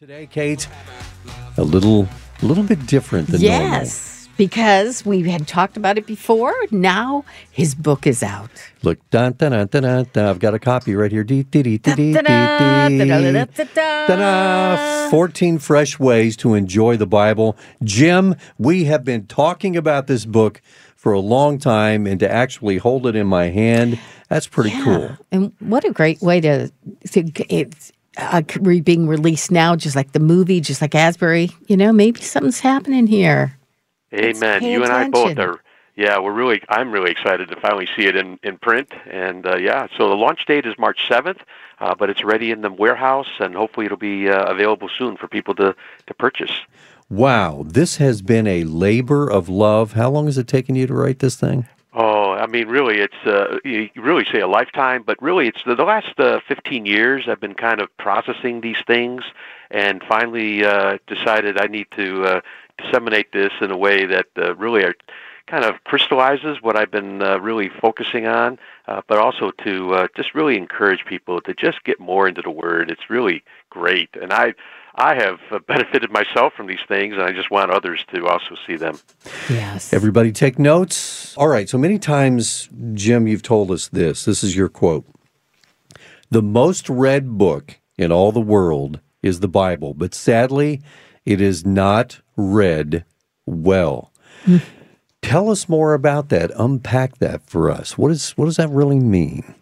Today, Kate, a little, a little bit different than yes, because we had talked about it before. Now his book is out. Look, dun, dun, dun, dun, dun, dun, I've got a copy right here. Dee, dee, dee, dee, dee, dee, Da-da-da, dee. da-da-da-da-da. Ta-da! 14 fresh ways to enjoy the Bible. Jim, we have been talking about this book for a long time, and to actually hold it in my hand, that's pretty cool. And what a great way to, to it's uh, re- being released now, just like the movie, just like Asbury. You know, maybe something's happening here. Amen. pay You and I both are. Yeah, we're really. I'm really excited to finally see it in in print. And uh, yeah, so the launch date is March 7th, uh, but it's ready in the warehouse, and hopefully it'll be uh, available soon for people to to purchase. Wow, this has been a labor of love. How long has it taken you to write this thing? I mean, really, it's uh, you really say a lifetime, but really, it's the, the last uh, 15 years I've been kind of processing these things, and finally uh, decided I need to uh, disseminate this in a way that uh, really are, kind of crystallizes what I've been uh, really focusing on, uh, but also to uh, just really encourage people to just get more into the Word. It's really great, and I. I have uh, benefited myself from these things, and I just want others to also see them. Yes. Everybody take notes. All right, so many times, Jim, you've told us this. This is your quote. The most read book in all the world is the Bible, but sadly, it is not read well. Tell us more about that. Unpack that for us. What is what does that really mean?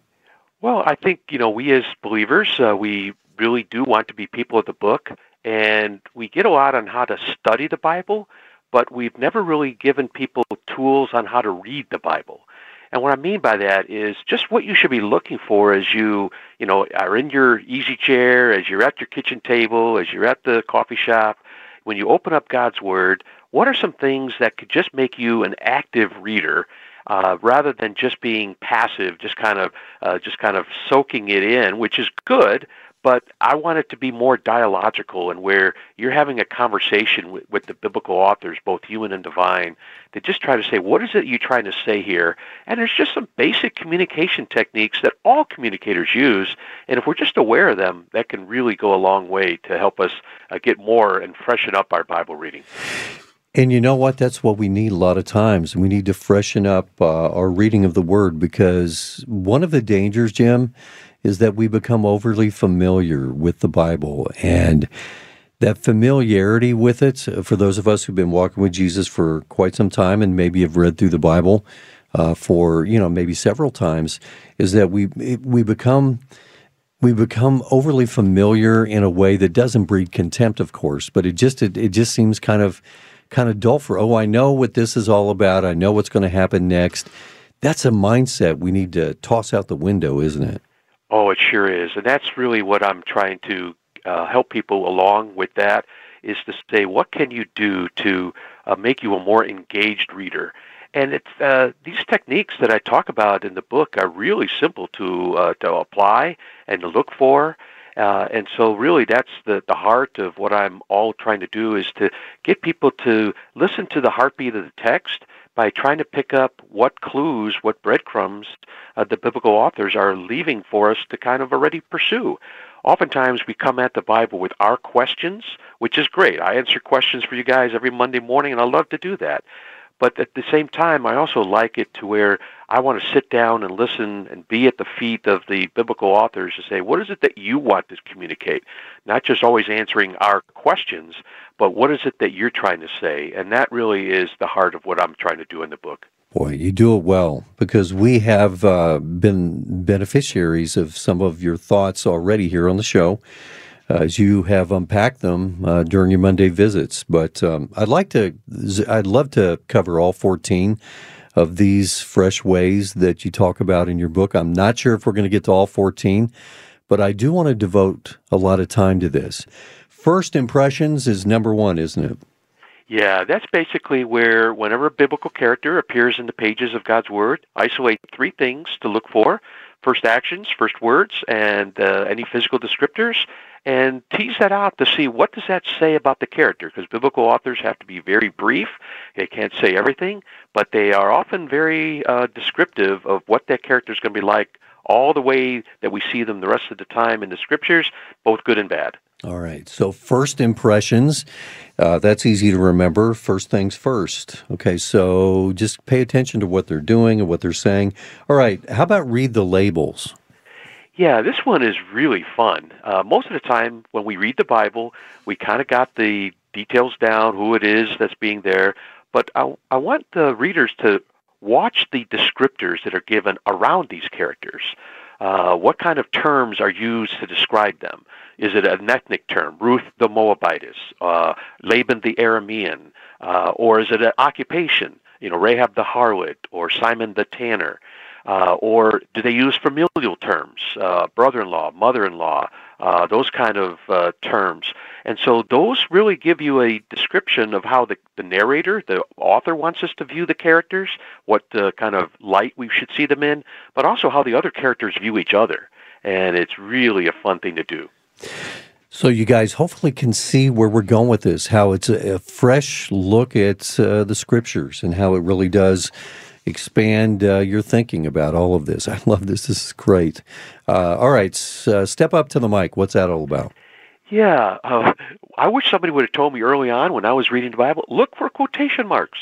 Well, I think you know we as believers, uh, we really do want to be people of the book, and we get a lot on how to study the Bible, but we've never really given people tools on how to read the Bible. And what I mean by that is just what you should be looking for as you, you know, are in your easy chair, as you're at your kitchen table, as you're at the coffee shop. When you open up God's Word, what are some things that could just make you an active reader uh, rather than just being passive, just kind of uh, just kind of soaking it in, which is good. But I want it to be more dialogical and where you're having a conversation with, with the biblical authors, both human and divine, to just try to say, what is it you're trying to say here? And there's just some basic communication techniques that all communicators use. And if we're just aware of them, that can really go a long way to help us uh, get more and freshen up our Bible reading. And you know what? That's what we need a lot of times. We need to freshen up uh, our reading of the Word because one of the dangers, Jim, is that we become overly familiar with the Bible. And that familiarity with it, for those of us who've been walking with Jesus for quite some time and maybe have read through the Bible uh, for, you know, maybe several times, is that we, we become we become overly familiar in a way that doesn't breed contempt, of course, but it just it, it just seems kind of kind of dull for oh, I know what this is all about. I know what's going to happen next. That's a mindset we need to toss out the window, isn't it? Oh, it sure is, and that's really what I'm trying to uh, help people along with. That is to say, what can you do to uh, make you a more engaged reader? And it's uh, these techniques that I talk about in the book are really simple to uh, to apply and to look for. Uh, and so, really, that's the, the heart of what I'm all trying to do is to get people to listen to the heartbeat of the text by trying to pick up what clues, what breadcrumbs uh, the biblical authors are leaving for us to kind of already pursue. Oftentimes, we come at the Bible with our questions, which is great. I answer questions for you guys every Monday morning, and I love to do that. But at the same time, I also like it to where I want to sit down and listen and be at the feet of the biblical authors to say, what is it that you want to communicate? Not just always answering our questions, but what is it that you're trying to say? And that really is the heart of what I'm trying to do in the book. Boy, you do it well because we have uh, been beneficiaries of some of your thoughts already here on the show. Uh, as you have unpacked them uh, during your Monday visits, but um, I'd like to, I'd love to cover all 14 of these fresh ways that you talk about in your book. I'm not sure if we're going to get to all 14, but I do want to devote a lot of time to this. First impressions is number one, isn't it? Yeah, that's basically where whenever a biblical character appears in the pages of God's Word, isolate three things to look for first actions, first words, and uh, any physical descriptors, and tease that out to see what does that say about the character, because biblical authors have to be very brief. They can't say everything, but they are often very uh, descriptive of what that character is going to be like all the way that we see them the rest of the time in the scriptures, both good and bad. All right. So, first impressions, uh, that's easy to remember. First things first. Okay. So, just pay attention to what they're doing and what they're saying. All right. How about read the labels? Yeah, this one is really fun. Uh, most of the time, when we read the Bible, we kind of got the details down, who it is that's being there. But I, I want the readers to watch the descriptors that are given around these characters. Uh, what kind of terms are used to describe them? Is it an ethnic term, Ruth the Moabitess, uh, Laban the Aramean, uh, or is it an occupation, you know, Rahab the harlot, or Simon the tanner? Uh, or do they use familial terms, uh, brother-in-law, mother-in-law, uh, those kind of uh, terms? And so those really give you a description of how the, the narrator, the author, wants us to view the characters, what uh, kind of light we should see them in, but also how the other characters view each other. And it's really a fun thing to do. So you guys hopefully can see where we're going with this, how it's a, a fresh look at uh, the scriptures and how it really does expand uh, your thinking about all of this. I love this. This is great. Uh, all right, uh, step up to the mic. What's that all about? Yeah, uh, I wish somebody would have told me early on when I was reading the Bible. Look for quotation marks.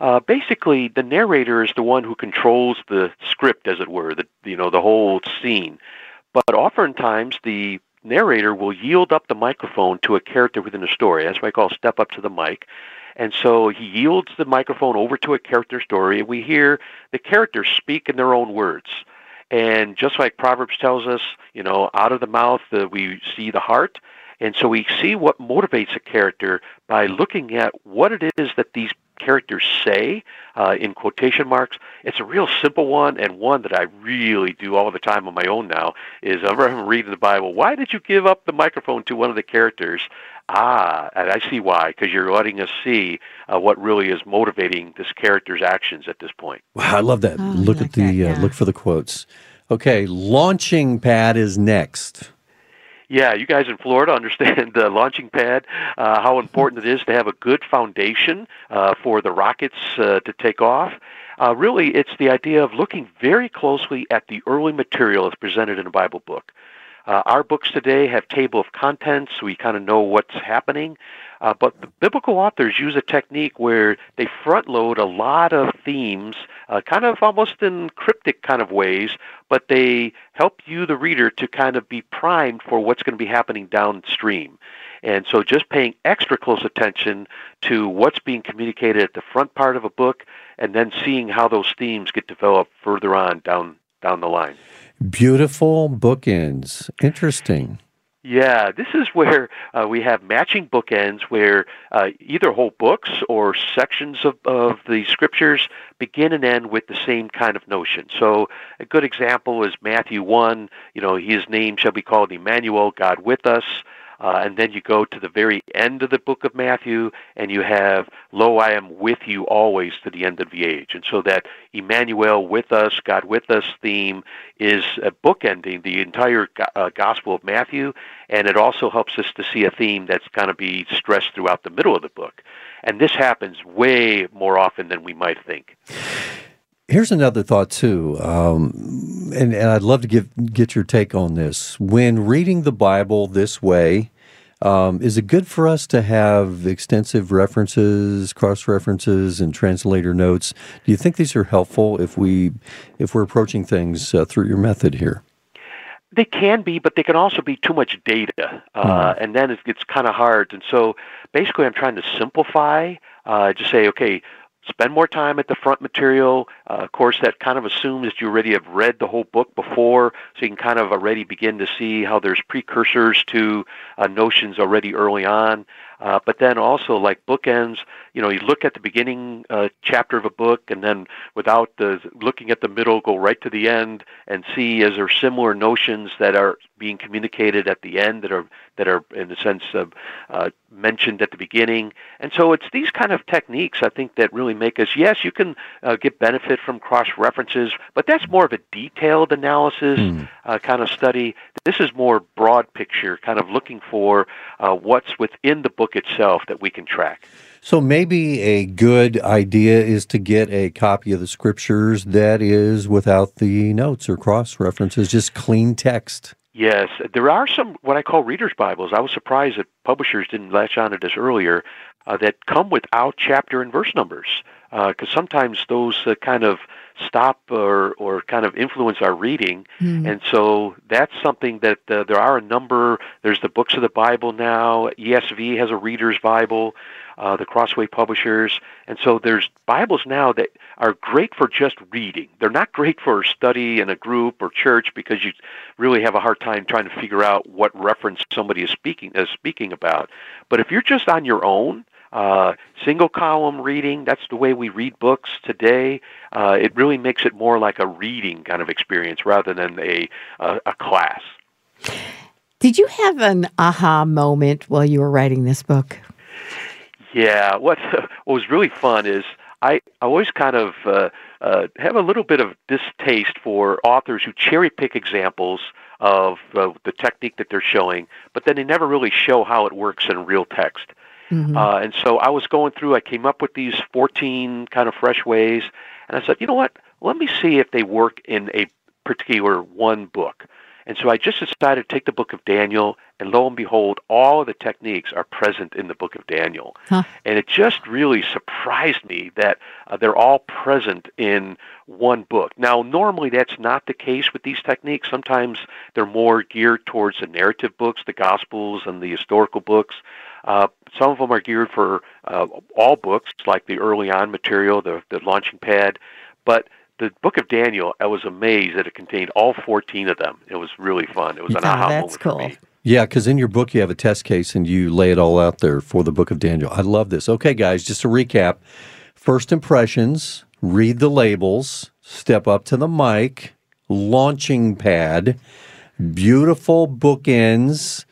Uh, basically, the narrator is the one who controls the script, as it were, the you know the whole scene. But oftentimes, the narrator will yield up the microphone to a character within the story. That's why I call step up to the mic. And so he yields the microphone over to a character story, and we hear the characters speak in their own words. And just like Proverbs tells us, you know, out of the mouth uh, we see the heart. And so we see what motivates a character by looking at what it is that these characters say uh, in quotation marks. It's a real simple one and one that I really do all the time on my own now. Is whenever I'm reading the Bible, why did you give up the microphone to one of the characters? Ah, and I see why, because you're letting us see uh, what really is motivating this character's actions at this point. Wow, I love that. Oh, look like at the that, yeah. uh, look for the quotes. Okay, launching pad is next. Yeah, you guys in Florida understand the launching pad, uh, how important it is to have a good foundation uh, for the rockets uh, to take off. Uh, really, it's the idea of looking very closely at the early material as presented in a Bible book. Uh, our books today have table of contents, so we kind of know what's happening. Uh, but the biblical authors use a technique where they front load a lot of themes, uh, kind of almost in cryptic kind of ways, but they help you, the reader, to kind of be primed for what's going to be happening downstream. And so just paying extra close attention to what's being communicated at the front part of a book and then seeing how those themes get developed further on down down the line. Beautiful bookends. Interesting. Yeah, this is where uh, we have matching bookends where uh, either whole books or sections of, of the scriptures begin and end with the same kind of notion. So a good example is Matthew 1, you know, his name shall be called Emmanuel, God with us. Uh, and then you go to the very end of the book of Matthew, and you have, Lo, I am with you always to the end of the age. And so that Emmanuel with us, God with us theme is bookending the entire uh, Gospel of Matthew, and it also helps us to see a theme that's going to be stressed throughout the middle of the book. And this happens way more often than we might think. Here's another thought too, um, and, and I'd love to give, get your take on this. When reading the Bible this way, um, is it good for us to have extensive references, cross references, and translator notes? Do you think these are helpful if we if we're approaching things uh, through your method here? They can be, but they can also be too much data, uh, mm and then it gets kind of hard. And so, basically, I'm trying to simplify. Uh, just say, okay, spend more time at the front material. Uh, of course, that kind of assumes that you already have read the whole book before, so you can kind of already begin to see how there's precursors to uh, notions already early on. Uh, but then also like bookends, you know, you look at the beginning uh, chapter of a book, and then without the looking at the middle, go right to the end and see is there similar notions that are being communicated at the end that are that are in a sense of, uh, mentioned at the beginning. And so it's these kind of techniques I think that really make us. Yes, you can uh, get benefit from cross references, but that's more of a detailed analysis mm. uh, kind of study. This is more broad picture, kind of looking for uh, what's within the book itself that we can track. So maybe a good idea is to get a copy of the scriptures that is without the notes or cross references, just clean text. Yes, there are some what I call readers' Bibles. I was surprised that publishers didn't latch on to this earlier uh, that come without chapter and verse numbers because uh, sometimes those uh, kind of stop or, or kind of influence our reading. Mm. And so that's something that uh, there are a number. There's the books of the Bible now. ESV has a reader's Bible, uh, the Crossway Publishers. And so there's Bibles now that are great for just reading. They're not great for study in a group or church because you really have a hard time trying to figure out what reference somebody is speaking is speaking about. But if you're just on your own, uh, single column reading, that's the way we read books today. Uh, it really makes it more like a reading kind of experience rather than a, a, a class. Did you have an aha moment while you were writing this book? Yeah, what, what was really fun is I, I always kind of uh, uh, have a little bit of distaste for authors who cherry pick examples of uh, the technique that they're showing, but then they never really show how it works in real text. Mm-hmm. Uh, and so I was going through, I came up with these 14 kind of fresh ways, and I said, you know what? Let me see if they work in a particular one book. And so I just decided to take the book of Daniel, and lo and behold, all of the techniques are present in the book of Daniel. Huh. And it just really surprised me that uh, they're all present in one book. Now, normally that's not the case with these techniques. Sometimes they're more geared towards the narrative books, the Gospels, and the historical books. Uh, some of them are geared for uh, all books, like the early on material, the, the launching pad. But the book of Daniel, I was amazed that it contained all 14 of them. It was really fun. It was an yeah, aha that's moment cool. for me. Yeah, because in your book you have a test case and you lay it all out there for the book of Daniel. I love this. Okay, guys, just to recap first impressions, read the labels, step up to the mic, launching pad, beautiful bookends.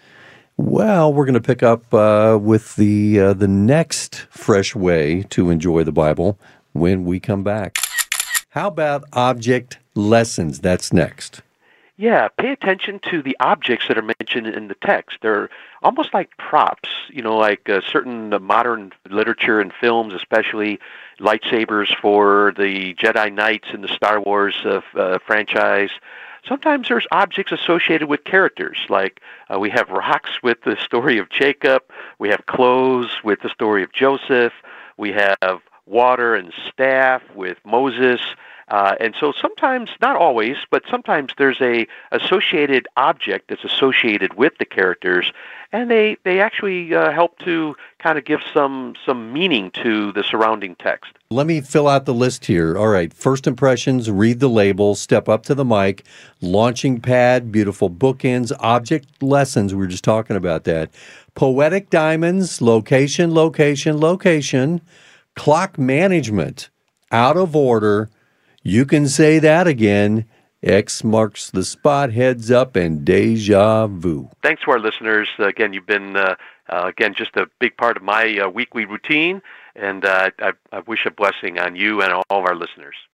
Well, we're going to pick up uh, with the uh, the next fresh way to enjoy the Bible when we come back. How about object lessons? That's next. Yeah, pay attention to the objects that are mentioned in the text. They're almost like props, you know, like uh, certain uh, modern literature and films, especially lightsabers for the Jedi Knights in the Star Wars uh, uh, franchise. Sometimes there's objects associated with characters, like uh, we have rocks with the story of Jacob, we have clothes with the story of Joseph, we have water and staff with Moses. Uh, and so sometimes, not always, but sometimes there's a associated object that's associated with the characters, and they they actually uh, help to kind of give some some meaning to the surrounding text. Let me fill out the list here. All right, first impressions, read the label, step up to the mic, launching pad, beautiful bookends, object lessons. We were just talking about that. Poetic diamonds, location, location, location Clock management, out of order. You can say that again. X marks the spot, heads up, and deja vu. Thanks to our listeners. Again, you've been, uh, uh, again, just a big part of my uh, weekly routine, and uh, I, I wish a blessing on you and all of our listeners.